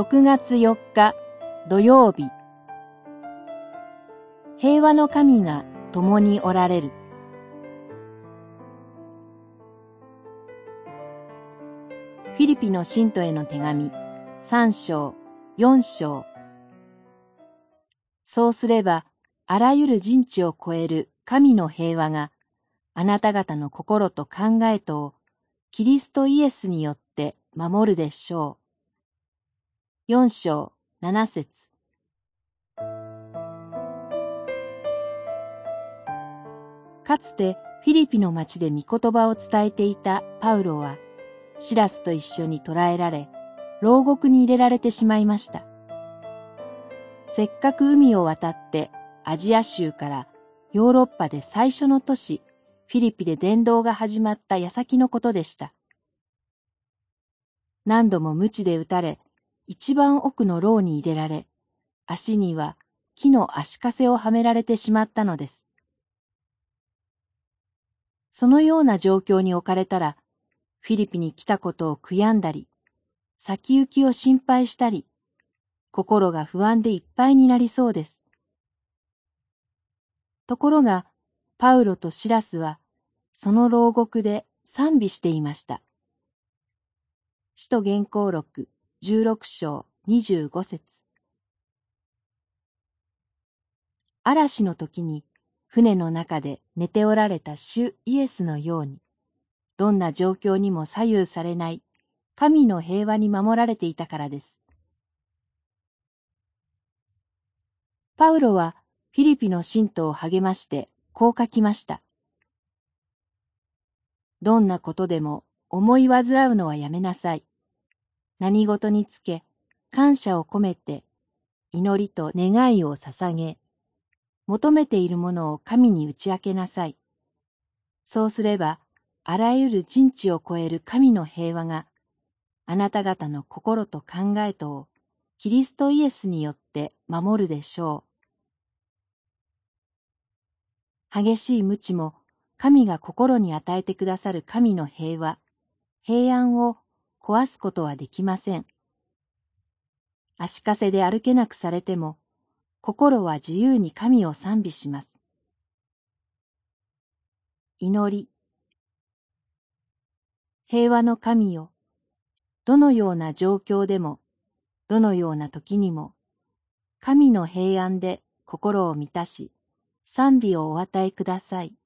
6月4日土曜日。平和の神が共におられる。フィリピの信徒への手紙3章4章。そうすればあらゆる人知を超える神の平和があなた方の心と考えとをキリストイエスによって守るでしょう。四章七節かつてフィリピの町で御言葉を伝えていたパウロは、シラスと一緒に捕らえられ、牢獄に入れられてしまいました。せっかく海を渡ってアジア州からヨーロッパで最初の都市フィリピで伝道が始まった矢先のことでした。何度も鞭で打たれ、一番奥の牢に入れられ、足には木の足かせをはめられてしまったのです。そのような状況に置かれたら、フィリピに来たことを悔やんだり、先行きを心配したり、心が不安でいっぱいになりそうです。ところが、パウロとシラスは、その牢獄で賛美していました。使徒原稿録16章25節嵐の時に船の中で寝ておられた主イエスのように、どんな状況にも左右されない神の平和に守られていたからです。パウロはフィリピの信徒を励ましてこう書きました。どんなことでも思い煩うのはやめなさい。何事につけ、感謝を込めて、祈りと願いを捧げ、求めているものを神に打ち明けなさい。そうすれば、あらゆる人知を超える神の平和が、あなた方の心と考えとを、キリストイエスによって守るでしょう。激しい無知も神が心に与えてくださる神の平和、平安を壊すことはできません。足かせで歩けなくされても、心は自由に神を賛美します。祈り。平和の神よ、どのような状況でも、どのような時にも、神の平安で心を満たし、賛美をお与えください。